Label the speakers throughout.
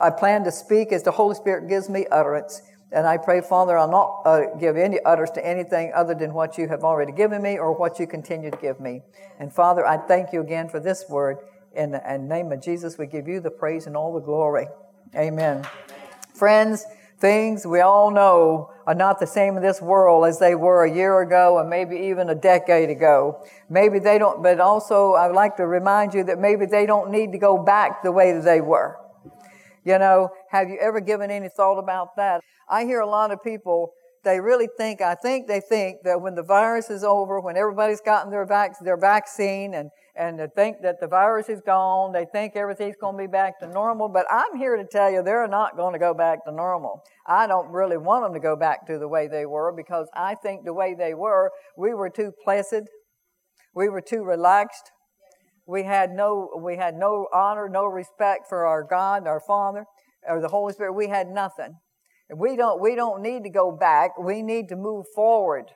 Speaker 1: I plan to speak as the Holy Spirit gives me utterance. And I pray, Father, I'll not uh, give any utterance to anything other than what you have already given me or what you continue to give me. And Father, I thank you again for this word. In the, name of Jesus, we give you the praise and all the glory. Amen. Amen. Friends, things we all know are not the same in this world as they were a year ago and maybe even a decade ago. Maybe they don't, but also I would like to remind you that maybe they don't need to go back the way that they were. You know, have you ever given any thought about that? I hear a lot of people, they really think, I think they think that when the virus is over, when everybody's gotten their, vac- their vaccine and, and they think that the virus is gone, they think everything's going to be back to normal. But I'm here to tell you they're not going to go back to normal. I don't really want them to go back to the way they were because I think the way they were, we were too placid, we were too relaxed. We had no, we had no honor, no respect for our God, our Father, or the Holy Spirit. We had nothing. We don't, we don't need to go back. We need to move forward.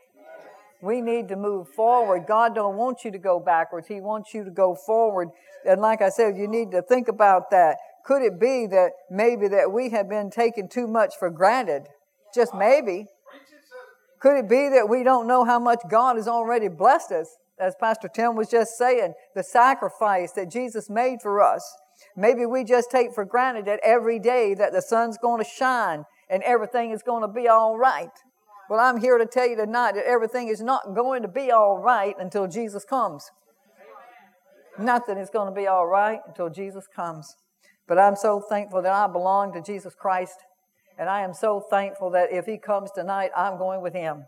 Speaker 1: We need to move forward. God don't want you to go backwards. He wants you to go forward. And like I said, you need to think about that. Could it be that maybe that we have been taken too much for granted? Just maybe. Could it be that we don't know how much God has already blessed us? As Pastor Tim was just saying, the sacrifice that Jesus made for us. Maybe we just take for granted that every day that the sun's going to shine and everything is going to be all right. Well, I'm here to tell you tonight that everything is not going to be all right until Jesus comes. Nothing is going to be all right until Jesus comes. But I'm so thankful that I belong to Jesus Christ. And I am so thankful that if He comes tonight, I'm going with Him.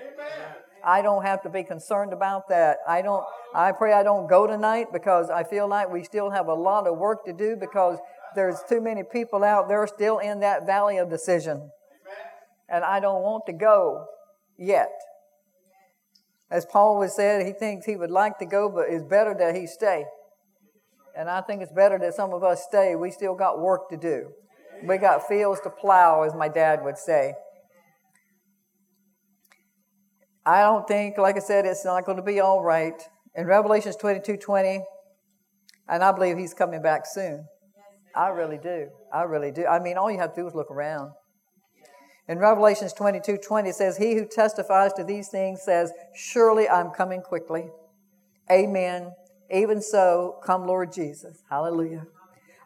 Speaker 1: Amen. I don't have to be concerned about that. I don't, I pray I don't go tonight because I feel like we still have a lot of work to do because there's too many people out there still in that valley of decision. And I don't want to go yet. As Paul was said, he thinks he would like to go, but it's better that he stay. And I think it's better that some of us stay. We still got work to do. We got fields to plow, as my dad would say. I don't think, like I said, it's not going to be all right. In Revelations 22 20, and I believe he's coming back soon. I really do. I really do. I mean, all you have to do is look around. In Revelations 22 20, it says, He who testifies to these things says, Surely I'm coming quickly. Amen. Even so, come Lord Jesus. Hallelujah.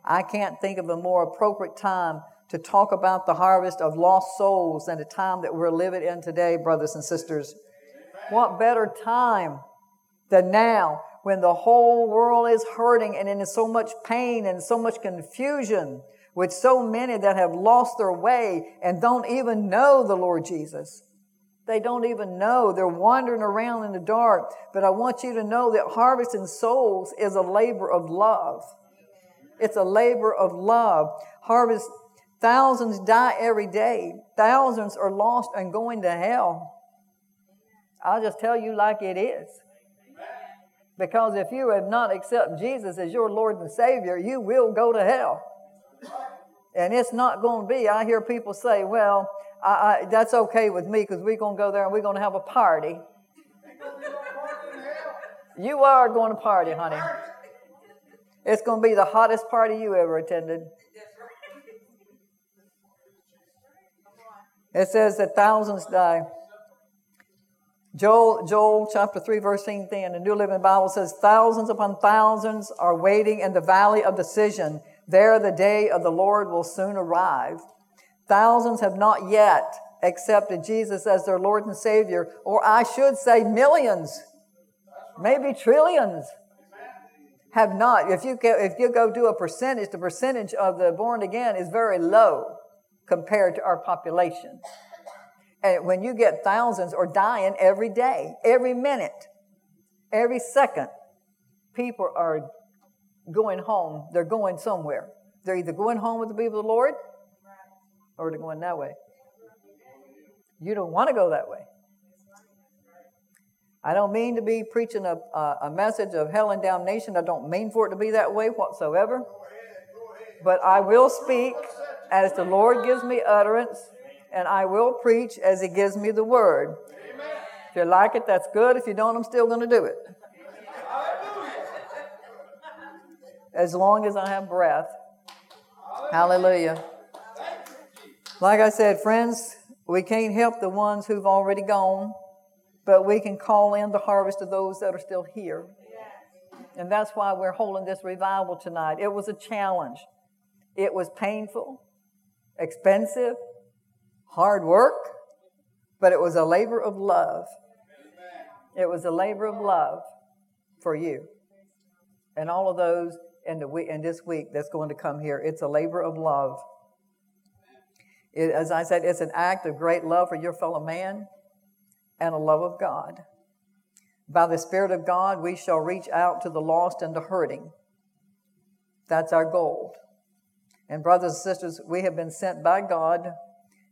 Speaker 1: I can't think of a more appropriate time to talk about the harvest of lost souls than the time that we're living in today, brothers and sisters. What better time than now when the whole world is hurting and in so much pain and so much confusion with so many that have lost their way and don't even know the Lord Jesus. They don't even know. They're wandering around in the dark. But I want you to know that harvesting souls is a labor of love. It's a labor of love. Harvest, thousands die every day. Thousands are lost and going to hell. I'll just tell you like it is. Because if you have not accepted Jesus as your Lord and Savior, you will go to hell. And it's not going to be, I hear people say, well, I, I, that's okay with me because we're going to go there and we're going to have a party. You are going to party, honey. It's going to be the hottest party you ever attended. It says that thousands die. Joel, Joel chapter 3, verse 10, the New Living Bible says, Thousands upon thousands are waiting in the valley of decision. There the day of the Lord will soon arrive. Thousands have not yet accepted Jesus as their Lord and Savior, or I should say millions, maybe trillions have not. If you go, if you go do a percentage, the percentage of the born again is very low compared to our population. And when you get thousands are dying every day, every minute, every second, people are going home. They're going somewhere. They're either going home with the people of the Lord or they're going that way. You don't want to go that way. I don't mean to be preaching a, a, message of hell and damnation. I don't mean for it to be that way whatsoever. But I will speak as the Lord gives me utterance and I will preach as He gives me the word. Amen. If you like it, that's good. If you don't, I'm still going to do it. As long as I have breath. Hallelujah. Like I said, friends, we can't help the ones who've already gone, but we can call in the harvest of those that are still here. And that's why we're holding this revival tonight. It was a challenge. It was painful, expensive, hard work, but it was a labor of love. It was a labor of love for you. And all of those in, the week, in this week that's going to come here, it's a labor of love. It, as I said, it's an act of great love for your fellow man and a love of God. By the Spirit of God, we shall reach out to the lost and the hurting. That's our goal. And, brothers and sisters, we have been sent by God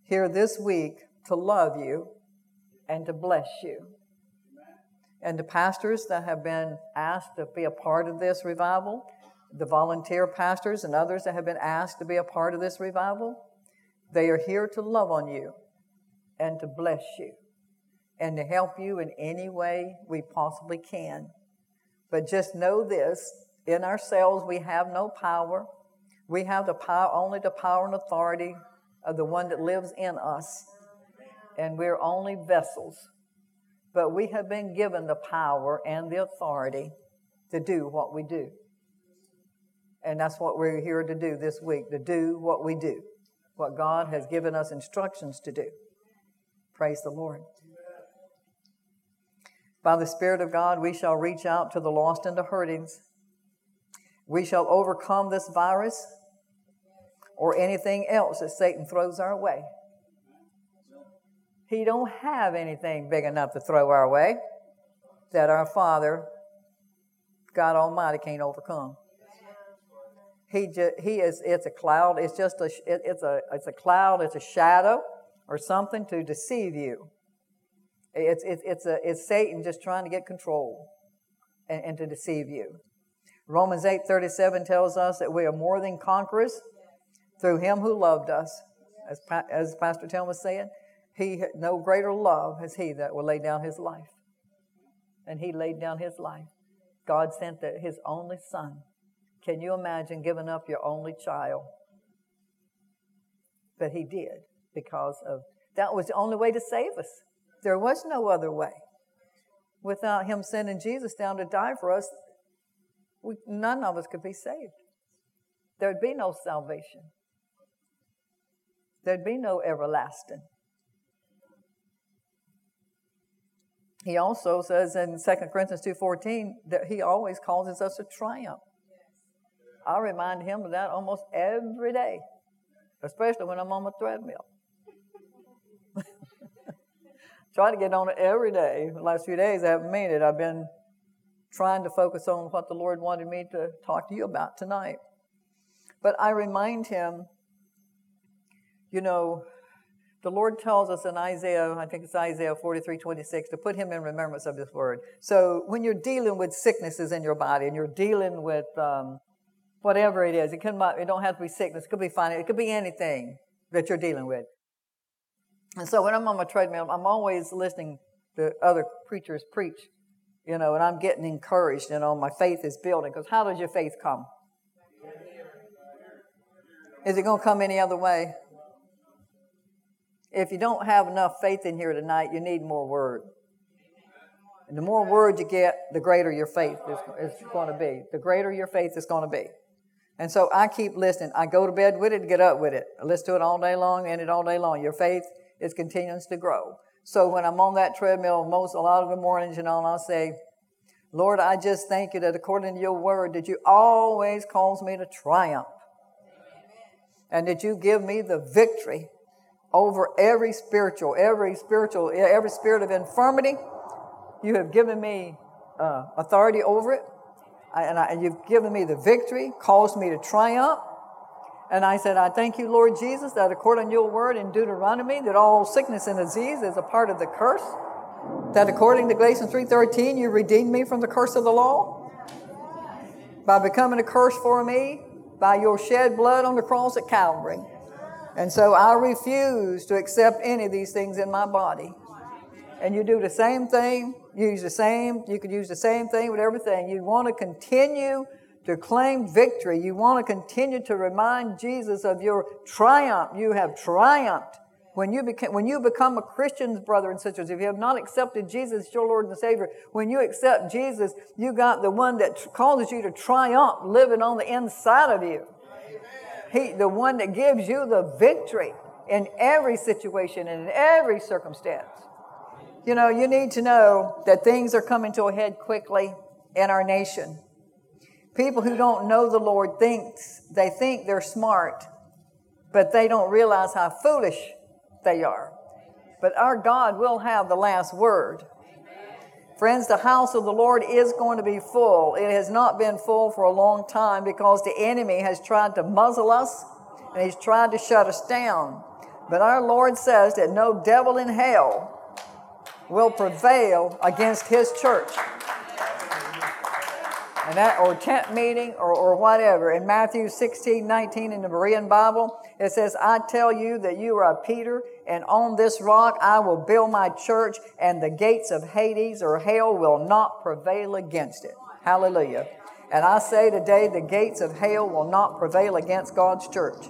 Speaker 1: here this week to love you and to bless you. And the pastors that have been asked to be a part of this revival, the volunteer pastors and others that have been asked to be a part of this revival, they are here to love on you and to bless you and to help you in any way we possibly can. But just know this in ourselves, we have no power. We have the power, only the power and authority of the one that lives in us. And we're only vessels. But we have been given the power and the authority to do what we do. And that's what we're here to do this week to do what we do, what God has given us instructions to do. Praise the Lord. By the Spirit of God, we shall reach out to the lost and the hurtings. We shall overcome this virus or anything else that Satan throws our way. He don't have anything big enough to throw our way that our Father, God Almighty, can't overcome. He, just, he is, it's a cloud, it's just a, it, it's a, it's a cloud, it's a shadow or something to deceive you. It's, it's, it's, a, it's Satan just trying to get control and, and to deceive you. Romans 8 37 tells us that we are more than conquerors through him who loved us. As, as Pastor Tim was saying, he no greater love has he that will lay down his life. And he laid down his life. God sent the, his only son. Can you imagine giving up your only child? But he did because of that was the only way to save us. There was no other way. Without Him sending Jesus down to die for us, we, none of us could be saved. There'd be no salvation. There'd be no everlasting. He also says in 2 Corinthians 2.14 that he always causes us to triumph. I remind him of that almost every day, especially when I'm on my treadmill. Try to get on it every day. The last few days I haven't made it. I've been trying to focus on what the Lord wanted me to talk to you about tonight. But I remind him, you know, the Lord tells us in Isaiah, I think it's Isaiah 43, 26, to put him in remembrance of this word. So when you're dealing with sicknesses in your body and you're dealing with um, whatever it is, it, can, it don't have to be sickness, it could be fine, it could be anything that you're dealing with. And so when I'm on my treadmill, I'm always listening to other preachers preach, you know, and I'm getting encouraged, you know, my faith is building. Because how does your faith come? Is it going to come any other way? If you don't have enough faith in here tonight, you need more word. And the more word you get, the greater your faith is, is going to be. The greater your faith is going to be. And so I keep listening. I go to bed with it, get up with it. I listen to it all day long, and it all day long. Your faith is continuing to grow. So when I'm on that treadmill, most a lot of the mornings, and all, I'll say, Lord, I just thank you that according to your word, that you always cause me to triumph. And that you give me the victory over every spiritual, every spiritual, every spirit of infirmity. You have given me uh, authority over it. And, I, and you've given me the victory, caused me to triumph. And I said, I thank you, Lord Jesus, that according to your word in Deuteronomy, that all sickness and disease is a part of the curse. That according to Galatians 3.13, you redeemed me from the curse of the law. By becoming a curse for me, by your shed blood on the cross at Calvary. And so I refuse to accept any of these things in my body. And you do the same thing, use the same, you could use the same thing with everything. You want to continue to claim victory. You want to continue to remind Jesus of your triumph. You have triumphed. When you, became, when you become a Christian, brother and sisters, if you have not accepted Jesus as your Lord and Savior, when you accept Jesus, you got the one that causes you to triumph living on the inside of you. He, the one that gives you the victory in every situation and in every circumstance. You know, you need to know that things are coming to a head quickly in our nation. People who don't know the Lord thinks they think they're smart, but they don't realize how foolish they are. But our God will have the last word. Friends, the house of the Lord is going to be full. It has not been full for a long time because the enemy has tried to muzzle us and he's tried to shut us down. But our Lord says that no devil in hell will prevail against his church and that, or tent meeting or, or whatever. In Matthew 16, 19 in the Berean Bible, it says, I tell you that you are Peter, and on this rock I will build my church, and the gates of Hades or hell will not prevail against it. Hallelujah. And I say today, the gates of hell will not prevail against God's church.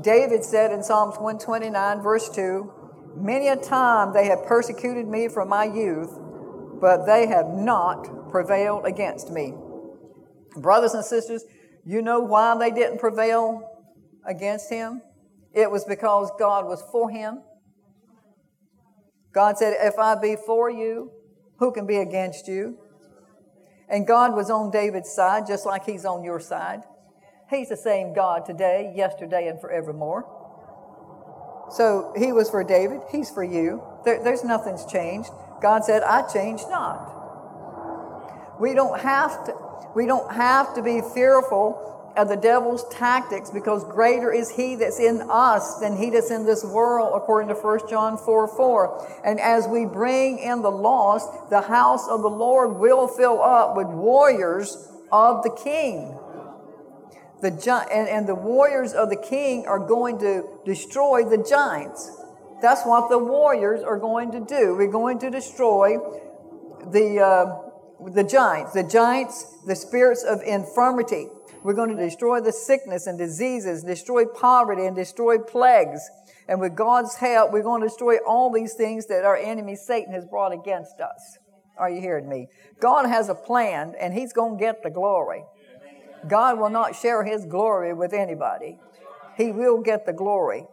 Speaker 1: David said in Psalms 129, verse 2, Many a time they have persecuted me from my youth, but they have not prevailed against me. Brothers and sisters, you know why they didn't prevail against him? It was because God was for him. God said, If I be for you, who can be against you? And God was on David's side, just like he's on your side. He's the same God today, yesterday, and forevermore. So he was for David, he's for you. There, there's nothing's changed. God said, I change not. We don't have to, we don't have to be fearful of the devil's tactics because greater is he that's in us than he that's in this world, according to 1 John 4 4. And as we bring in the lost, the house of the Lord will fill up with warriors of the king. The and, and the warriors of the king are going to destroy the giants. That's what the warriors are going to do. We're going to destroy the. Uh, the giants, the giants, the spirits of infirmity. We're going to destroy the sickness and diseases, destroy poverty and destroy plagues. And with God's help, we're going to destroy all these things that our enemy Satan has brought against us. Are you hearing me? God has a plan and he's going to get the glory. God will not share his glory with anybody. He will get the glory.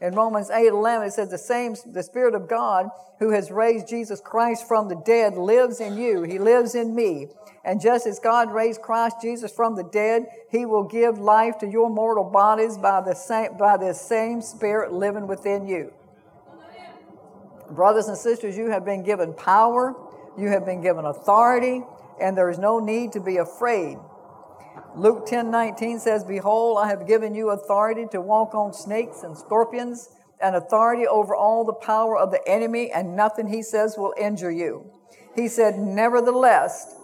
Speaker 1: In Romans 8 11, it says, The same, the Spirit of God who has raised Jesus Christ from the dead lives in you. He lives in me. And just as God raised Christ Jesus from the dead, He will give life to your mortal bodies by the same, by the same Spirit living within you. Brothers and sisters, you have been given power, you have been given authority, and there is no need to be afraid. Luke 10 19 says, Behold, I have given you authority to walk on snakes and scorpions and authority over all the power of the enemy, and nothing, he says, will injure you. He said, Nevertheless,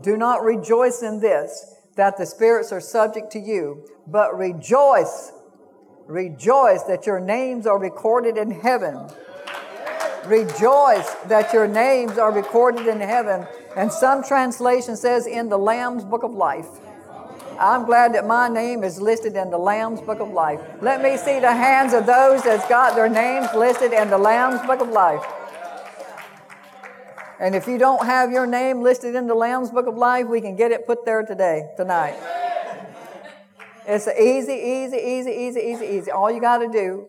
Speaker 1: do not rejoice in this, that the spirits are subject to you, but rejoice, rejoice that your names are recorded in heaven. Rejoice that your names are recorded in heaven. And some translation says in the Lamb's book of life. I'm glad that my name is listed in the Lamb's Book of Life. Let me see the hands of those that's got their names listed in the Lamb's Book of Life. And if you don't have your name listed in the Lamb's Book of Life, we can get it put there today, tonight. It's easy, easy, easy, easy, easy, easy. All you got to do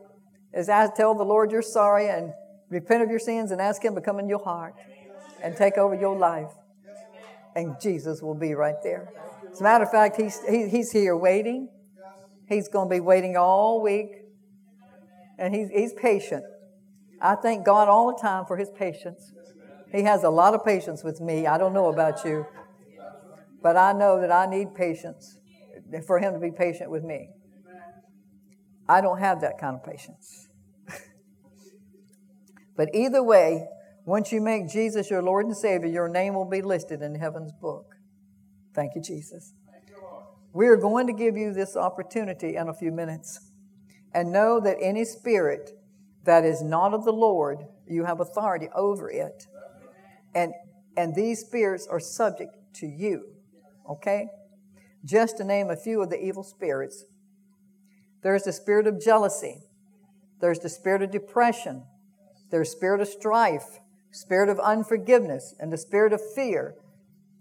Speaker 1: is ask, tell the Lord you're sorry and repent of your sins and ask Him to come in your heart and take over your life. And Jesus will be right there. As a matter of fact, he's, he, he's here waiting. He's going to be waiting all week. And he's, he's patient. I thank God all the time for his patience. He has a lot of patience with me. I don't know about you. But I know that I need patience for him to be patient with me. I don't have that kind of patience. but either way, once you make Jesus your Lord and Savior, your name will be listed in heaven's book. Thank you, Jesus. We are going to give you this opportunity in a few minutes. And know that any spirit that is not of the Lord, you have authority over it. And, and these spirits are subject to you. Okay? just to name a few of the evil spirits. There's the spirit of jealousy. There's the spirit of depression. There's spirit of strife, spirit of unforgiveness, and the spirit of fear.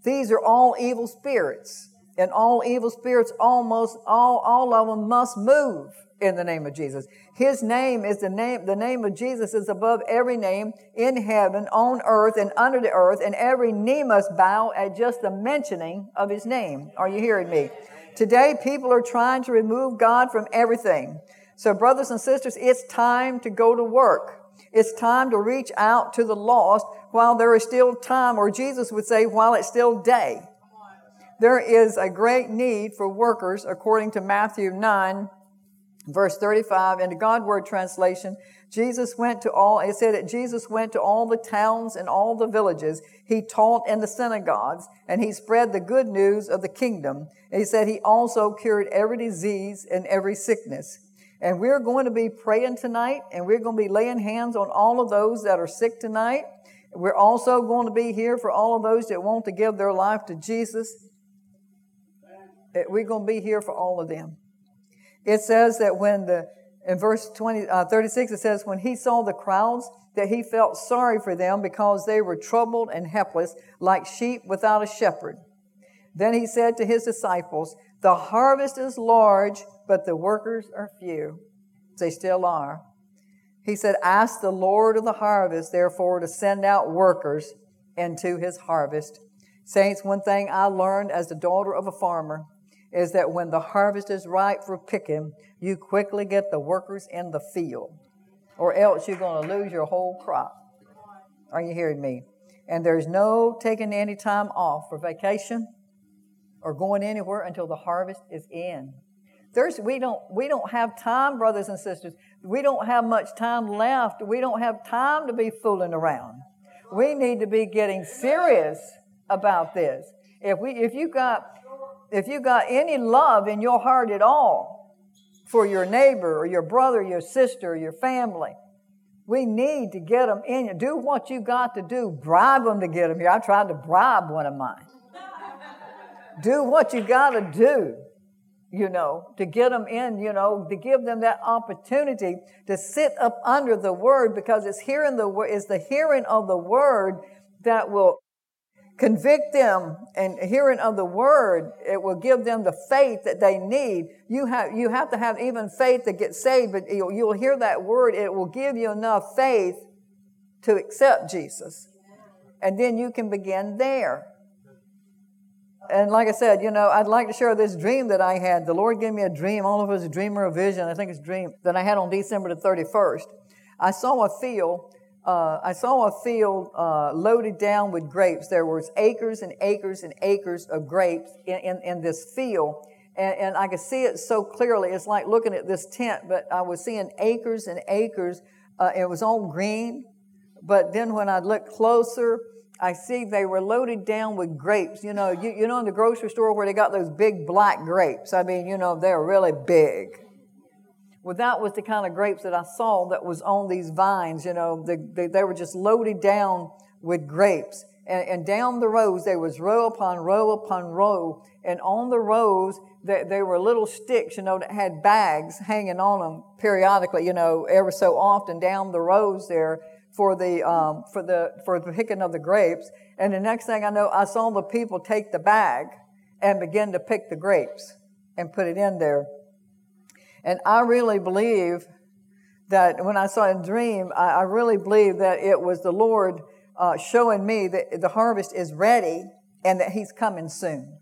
Speaker 1: These are all evil spirits. And all evil spirits, almost all, all of them must move in the name of Jesus. His name is the name, the name of Jesus is above every name in heaven, on earth, and under the earth, and every knee must bow at just the mentioning of his name. Are you hearing me? Today, people are trying to remove God from everything. So, brothers and sisters, it's time to go to work. It's time to reach out to the lost while there is still time, or Jesus would say, while it's still day. There is a great need for workers, according to Matthew 9, verse 35 in the God Word translation, Jesus went to all, it said that Jesus went to all the towns and all the villages. He taught in the synagogues and he spread the good news of the kingdom. And he said he also cured every disease and every sickness. And we're going to be praying tonight and we're going to be laying hands on all of those that are sick tonight. We're also going to be here for all of those that want to give their life to Jesus. We're going to be here for all of them. It says that when the, in verse 20, uh, 36, it says, when he saw the crowds, that he felt sorry for them because they were troubled and helpless, like sheep without a shepherd. Then he said to his disciples, The harvest is large, but the workers are few. They still are. He said, Ask the Lord of the harvest, therefore, to send out workers into his harvest. Saints, one thing I learned as the daughter of a farmer is that when the harvest is ripe for picking, you quickly get the workers in the field, or else you're going to lose your whole crop. Are you hearing me? And there's no taking any time off for vacation or going anywhere until the harvest is in. There's, we, don't, we don't have time, brothers and sisters. We don't have much time left. We don't have time to be fooling around. We need to be getting serious about this. If, we, if you got if you got any love in your heart at all for your neighbor or your brother, your sister, your family, we need to get them in you. Do what you got to do. Bribe them to get them here. I tried to bribe one of mine. do what you got to do, you know, to get them in, you know, to give them that opportunity to sit up under the word because it's hearing the word, it's the hearing of the word that will convict them and hearing of the word it will give them the faith that they need. You have you have to have even faith to get saved but you'll, you'll hear that word it will give you enough faith to accept jesus. And then you can begin there and like i said you know i'd like to share this dream that i had the lord gave me a dream all of us dream or a vision i think it's dream that i had on december the 31st i saw a field uh, I saw a field uh, loaded down with grapes. There was acres and acres and acres of grapes in, in, in this field. And, and, I could see it so clearly. It's like looking at this tent, but I was seeing acres and acres. Uh, it was all green. But then when I looked closer, I see they were loaded down with grapes. You know, you, you know in the grocery store where they got those big black grapes. I mean, you know, they're really big. Well, that was the kind of grapes that I saw that was on these vines. You know, they, they, they were just loaded down with grapes. And, and, down the rows, there was row upon row upon row. And on the rows, there, there were little sticks, you know, that had bags hanging on them periodically, you know, ever so often down the rows there for the, um, for the, for the picking of the grapes. And the next thing I know, I saw the people take the bag and begin to pick the grapes and put it in there. And I really believe that when I saw a dream, I, I really believe that it was the Lord uh, showing me that the harvest is ready and that He's coming soon.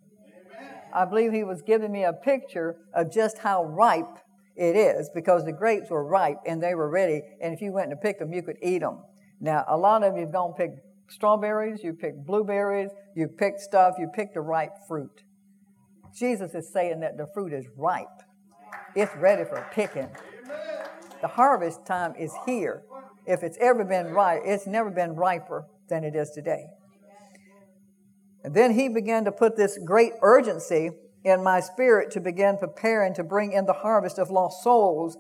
Speaker 1: I believe He was giving me a picture of just how ripe it is because the grapes were ripe and they were ready. And if you went to pick them, you could eat them. Now, a lot of you have gone pick strawberries, you pick blueberries, you pick stuff, you pick the ripe fruit. Jesus is saying that the fruit is ripe. It's ready for picking. The harvest time is here. If it's ever been ripe, it's never been riper than it is today. And then he began to put this great urgency in my spirit to begin preparing to bring in the harvest of lost souls.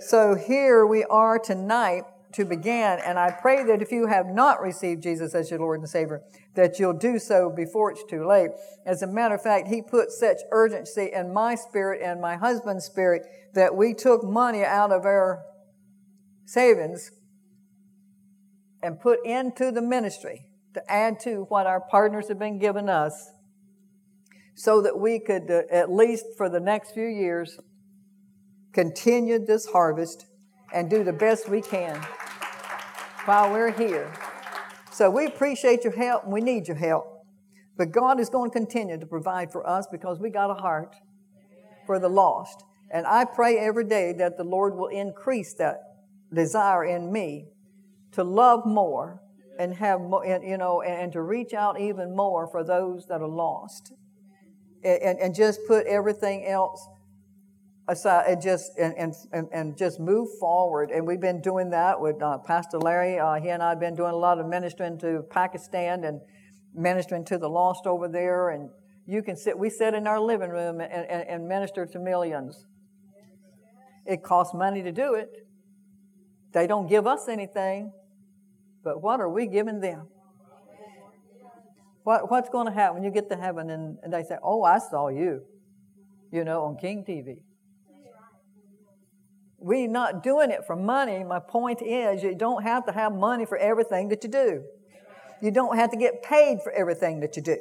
Speaker 1: So here we are tonight to begin. And I pray that if you have not received Jesus as your Lord and Savior, that you'll do so before it's too late. As a matter of fact, He put such urgency in my spirit and my husband's spirit that we took money out of our savings and put into the ministry to add to what our partners have been giving us so that we could, uh, at least for the next few years, continue this harvest and do the best we can while we're here. So we appreciate your help and we need your help. But God is going to continue to provide for us because we got a heart for the lost. And I pray every day that the Lord will increase that desire in me to love more and have more, you know, and to reach out even more for those that are lost. And, and just put everything else aside and just and, and, and just move forward. And we've been doing that with uh, Pastor Larry. Uh, he and I have been doing a lot of ministering to Pakistan and ministering to the lost over there. And you can sit. We sit in our living room and, and, and minister to millions. It costs money to do it. They don't give us anything, but what are we giving them? What, what's going to happen when you get to heaven and, and they say, Oh, I saw you, you know, on King TV? We're not doing it for money. My point is, you don't have to have money for everything that you do. You don't have to get paid for everything that you do.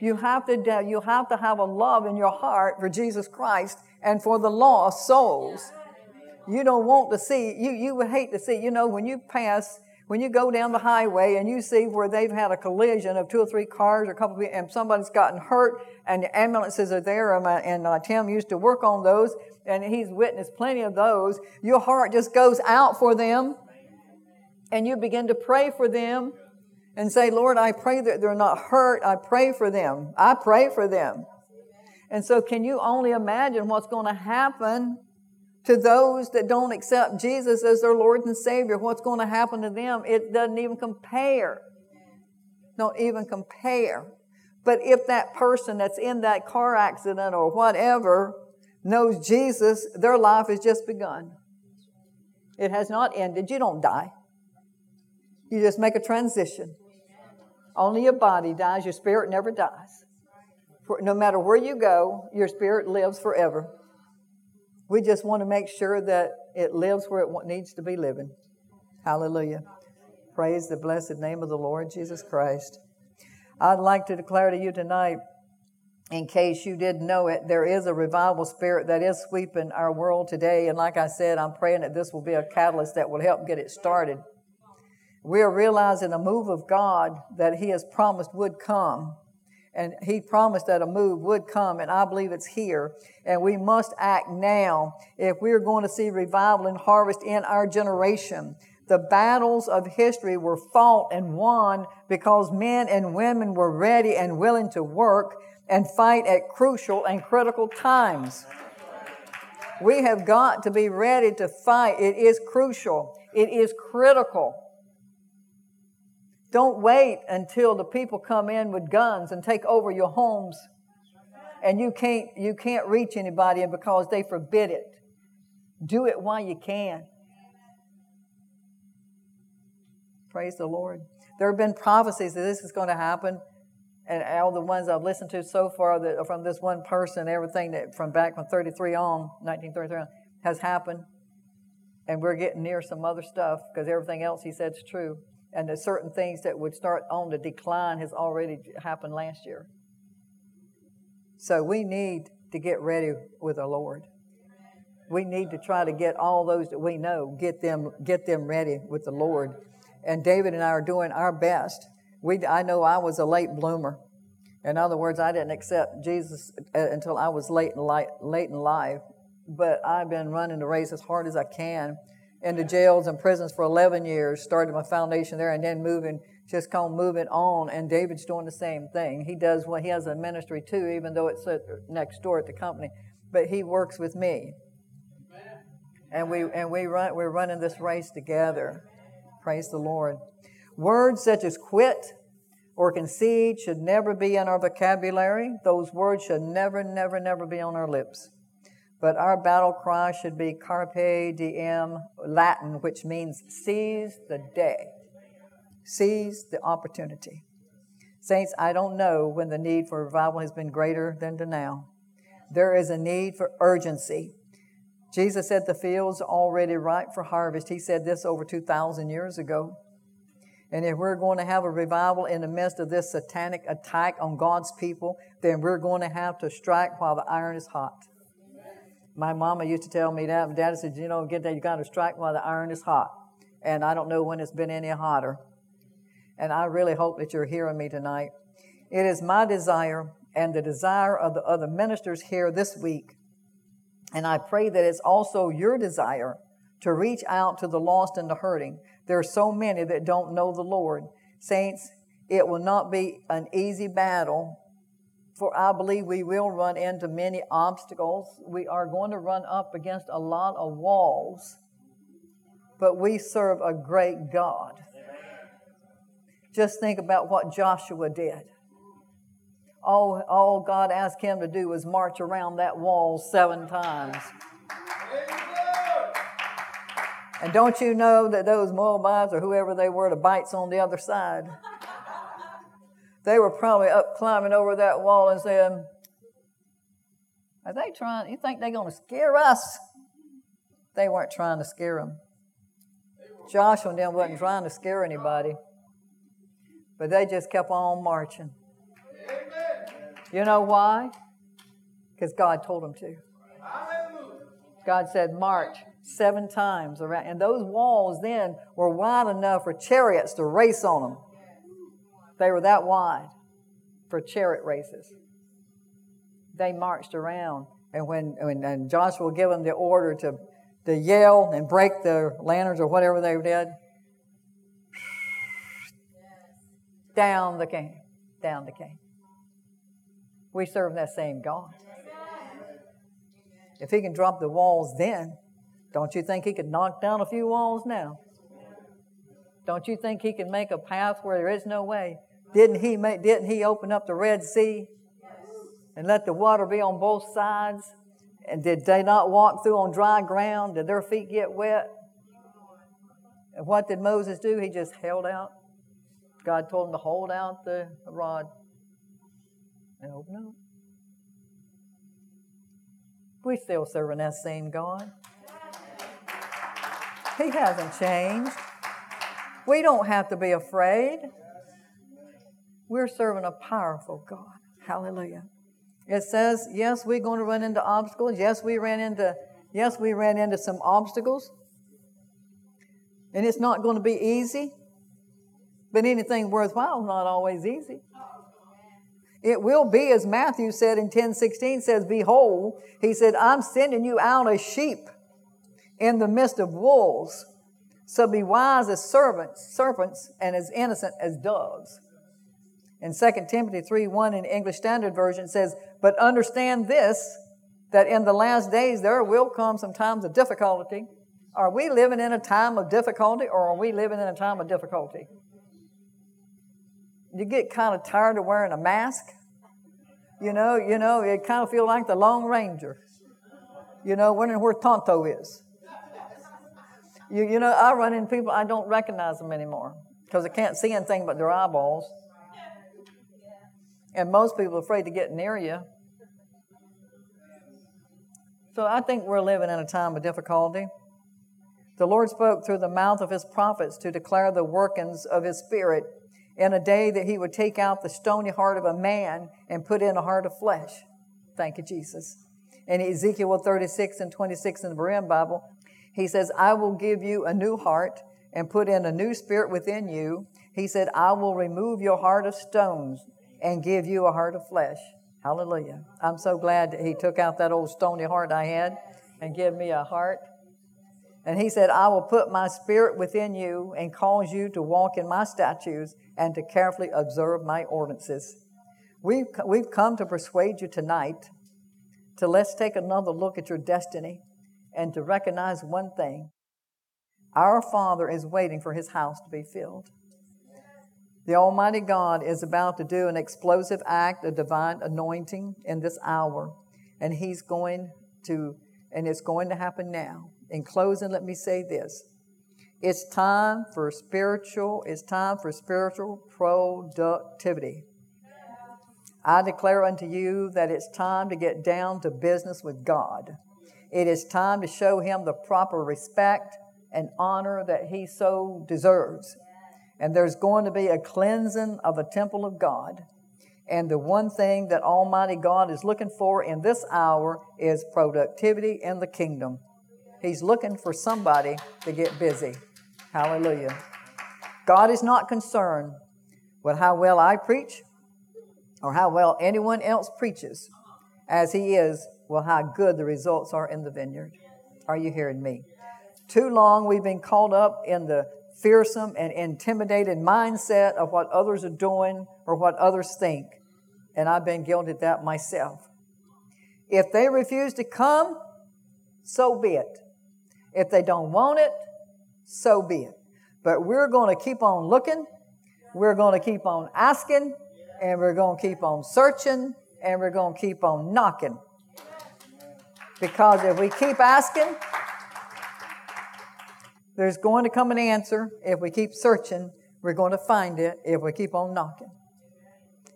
Speaker 1: You have to you have to have a love in your heart for Jesus Christ and for the lost souls. You don't want to see you you would hate to see you know when you pass when you go down the highway and you see where they've had a collision of two or three cars or a couple of people, and somebody's gotten hurt and the ambulances are there and, and uh, Tim used to work on those and he's witnessed plenty of those, your heart just goes out for them and you begin to pray for them and say, Lord, I pray that they're not hurt. I pray for them. I pray for them. And so, can you only imagine what's going to happen to those that don't accept Jesus as their Lord and Savior? What's going to happen to them? It doesn't even compare. Don't even compare. But if that person that's in that car accident or whatever knows Jesus, their life has just begun. It has not ended. You don't die. You just make a transition. Only your body dies, your spirit never dies. No matter where you go, your spirit lives forever. We just want to make sure that it lives where it needs to be living. Hallelujah. Praise the blessed name of the Lord Jesus Christ. I'd like to declare to you tonight in case you didn't know it, there is a revival spirit that is sweeping our world today. And like I said, I'm praying that this will be a catalyst that will help get it started. We are realizing a move of God that He has promised would come. And He promised that a move would come, and I believe it's here. And we must act now if we're going to see revival and harvest in our generation. The battles of history were fought and won because men and women were ready and willing to work and fight at crucial and critical times. We have got to be ready to fight. It is crucial. It is critical. Don't wait until the people come in with guns and take over your homes and you can't you can't reach anybody because they forbid it. Do it while you can. Praise the Lord. There have been prophecies that this is going to happen and all the ones I've listened to so far that from this one person, everything that from back from 33 on, 1933 on, has happened. And we're getting near some other stuff because everything else he said is true. And there's certain things that would start on the decline has already happened last year. So we need to get ready with the Lord. We need to try to get all those that we know, get them, get them ready with the Lord. And David and I are doing our best we, I know I was a late bloomer. In other words, I didn't accept Jesus uh, until I was late in, late in life. But I've been running the race as hard as I can into jails and prisons for 11 years, started my foundation there, and then moving, just kind of moving on. And David's doing the same thing. He does what he has a ministry too, even though it's next door at the company. But he works with me. And we and we run we're running this race together. Praise the Lord. Words such as quit or concede should never be in our vocabulary. Those words should never, never, never be on our lips. But our battle cry should be Carpe Diem, Latin, which means seize the day, seize the opportunity. Saints, I don't know when the need for revival has been greater than to now. There is a need for urgency. Jesus said the field's are already ripe for harvest. He said this over 2,000 years ago. And if we're going to have a revival in the midst of this satanic attack on God's people, then we're going to have to strike while the iron is hot. My mama used to tell me that. My daddy said, you know, get that, you got to strike while the iron is hot. And I don't know when it's been any hotter. And I really hope that you're hearing me tonight. It is my desire and the desire of the other ministers here this week. And I pray that it's also your desire to reach out to the lost and the hurting. There are so many that don't know the Lord. Saints, it will not be an easy battle, for I believe we will run into many obstacles. We are going to run up against a lot of walls, but we serve a great God. Just think about what Joshua did. All, all God asked him to do was march around that wall seven times. And don't you know that those Moabites or whoever they were, the bites on the other side, they were probably up climbing over that wall and saying, Are they trying? You think they're going to scare us? They weren't trying to scare them. Joshua and them wasn't trying to scare anybody, but they just kept on marching. You know why? Because God told them to. God said, March seven times around. And those walls then were wide enough for chariots to race on them. They were that wide for chariot races. They marched around. And when, when and Joshua gave them the order to, to yell and break the lanterns or whatever they did, down the came, down the came. We serve that same God. If he can drop the walls then, don't you think he could knock down a few walls now? Don't you think he can make a path where there is no way? Didn't he make, didn't he open up the Red Sea and let the water be on both sides? And did they not walk through on dry ground? Did their feet get wet? And what did Moses do? He just held out. God told him to hold out the rod and open up. We still serving that same God. He hasn't changed. We don't have to be afraid. We're serving a powerful God. Hallelujah. It says, yes, we're going to run into obstacles. Yes, we ran into yes, we ran into some obstacles. And it's not going to be easy. But anything worthwhile is not always easy. It will be as Matthew said in 1016 says, Behold, he said, I'm sending you out as sheep in the midst of wolves. So be wise as servants, serpents, and as innocent as doves. In 2 Timothy 3 1 in English Standard Version says, But understand this, that in the last days there will come some times of difficulty. Are we living in a time of difficulty or are we living in a time of difficulty? You get kind of tired of wearing a mask. You know, you know, it kind of feel like the Lone Ranger. You know, wondering where Tonto is. You, you know, I run into people, I don't recognize them anymore because I can't see anything but their eyeballs. And most people are afraid to get near you. So I think we're living in a time of difficulty. The Lord spoke through the mouth of his prophets to declare the workings of his spirit in a day that he would take out the stony heart of a man and put in a heart of flesh. Thank you, Jesus. In Ezekiel 36 and 26 in the Berean Bible, he says, I will give you a new heart and put in a new spirit within you. He said, I will remove your heart of stones and give you a heart of flesh. Hallelujah. I'm so glad that he took out that old stony heart I had and gave me a heart. And he said, I will put my spirit within you and cause you to walk in my statutes and to carefully observe my ordinances. We've, we've come to persuade you tonight to let's take another look at your destiny and to recognize one thing our Father is waiting for his house to be filled. The Almighty God is about to do an explosive act of divine anointing in this hour, and he's going to and it's going to happen now. In closing, let me say this. It's time for spiritual, it's time for spiritual productivity. I declare unto you that it's time to get down to business with God. It is time to show him the proper respect and honor that he so deserves. And there's going to be a cleansing of the temple of God. And the one thing that Almighty God is looking for in this hour is productivity in the kingdom. He's looking for somebody to get busy. Hallelujah. God is not concerned with how well I preach or how well anyone else preaches as He is with how good the results are in the vineyard. Are you hearing me? Too long we've been caught up in the fearsome and intimidated mindset of what others are doing or what others think. And I've been guilty of that myself. If they refuse to come, so be it. If they don't want it, so be it. But we're going to keep on looking, we're going to keep on asking, and we're going to keep on searching, and we're going to keep on knocking. Because if we keep asking, there's going to come an answer. If we keep searching, we're going to find it if we keep on knocking.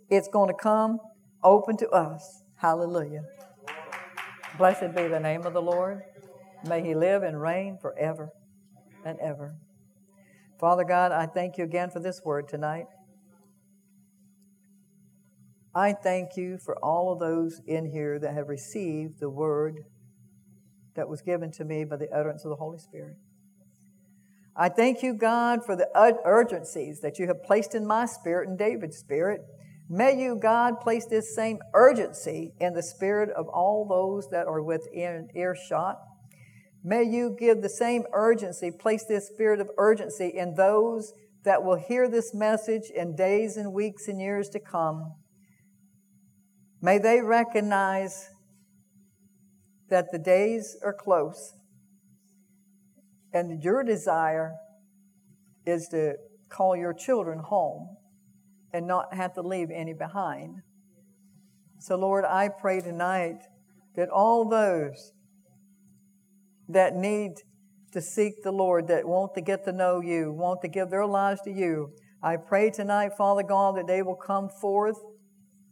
Speaker 1: It's going to come open to us. Hallelujah. Blessed be the name of the Lord. May he live and reign forever and ever. Father God, I thank you again for this word tonight. I thank you for all of those in here that have received the word that was given to me by the utterance of the Holy Spirit. I thank you, God, for the urgencies that you have placed in my spirit and David's spirit. May you, God, place this same urgency in the spirit of all those that are within earshot. May you give the same urgency, place this spirit of urgency in those that will hear this message in days and weeks and years to come. May they recognize that the days are close and your desire is to call your children home and not have to leave any behind. So, Lord, I pray tonight that all those that need to seek the Lord, that want to get to know you, want to give their lives to you, I pray tonight, Father God, that they will come forth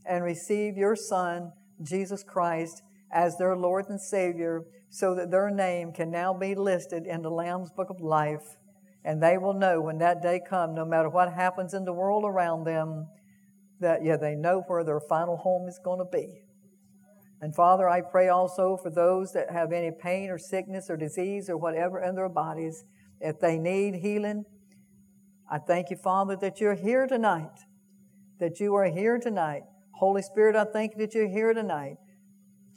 Speaker 1: and receive your Son, Jesus Christ, as their Lord and Savior, so that their name can now be listed in the Lamb's Book of Life. And they will know when that day comes, no matter what happens in the world around them, that, yeah, they know where their final home is going to be. And Father, I pray also for those that have any pain or sickness or disease or whatever in their bodies, if they need healing, I thank you, Father, that you're here tonight. That you are here tonight. Holy Spirit, I thank you that you're here tonight.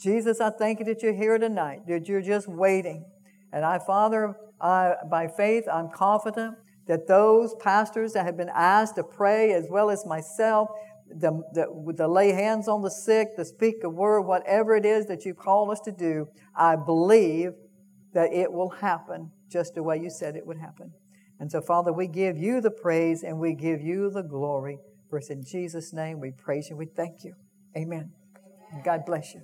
Speaker 1: Jesus, I thank you that you're here tonight, that you're just waiting. And I, Father, I, by faith, I'm confident that those pastors that have been asked to pray, as well as myself, the, the, the lay hands on the sick, to speak a word, whatever it is that you call us to do, I believe that it will happen just the way you said it would happen. And so, Father, we give you the praise and we give you the glory. For it's in Jesus' name we praise you. We thank you. Amen. God bless you.